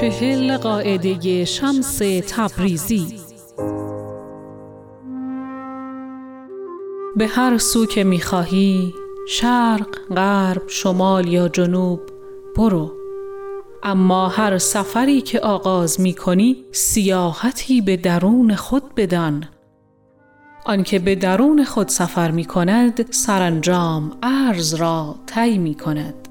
چهل قاعده شمس تبریزی. به هر سو که می‌خواهی شرق، غرب، شمال یا جنوب برو. اما هر سفری که آغاز می‌کنی سیاحتی به درون خود بدان. آنکه به درون خود سفر می کند سرانجام ارز را طی می کند